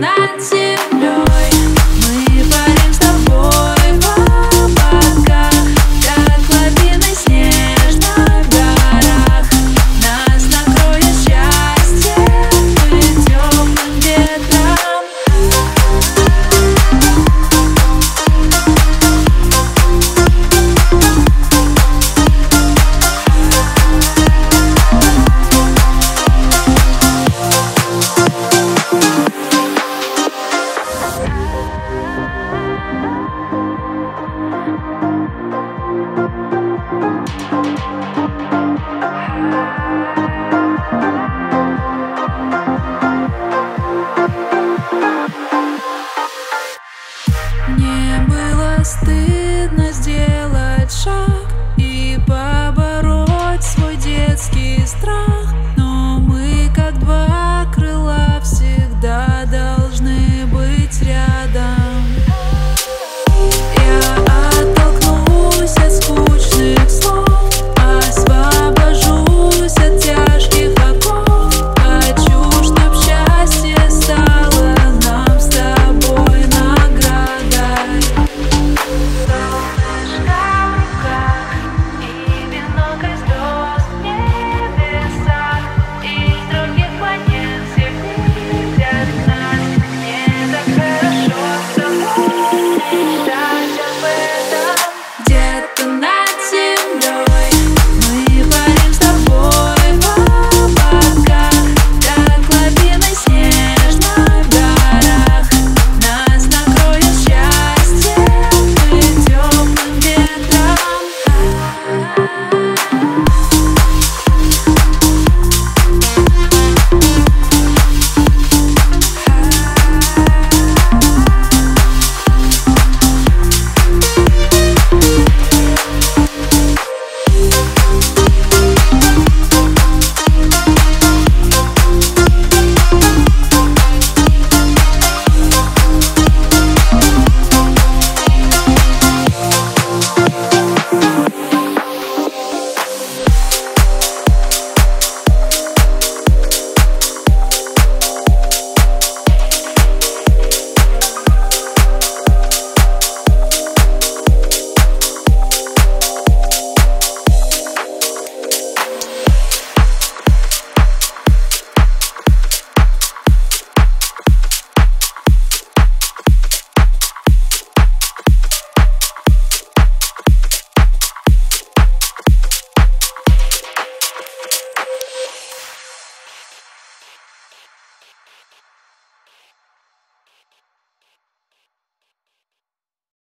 над землей.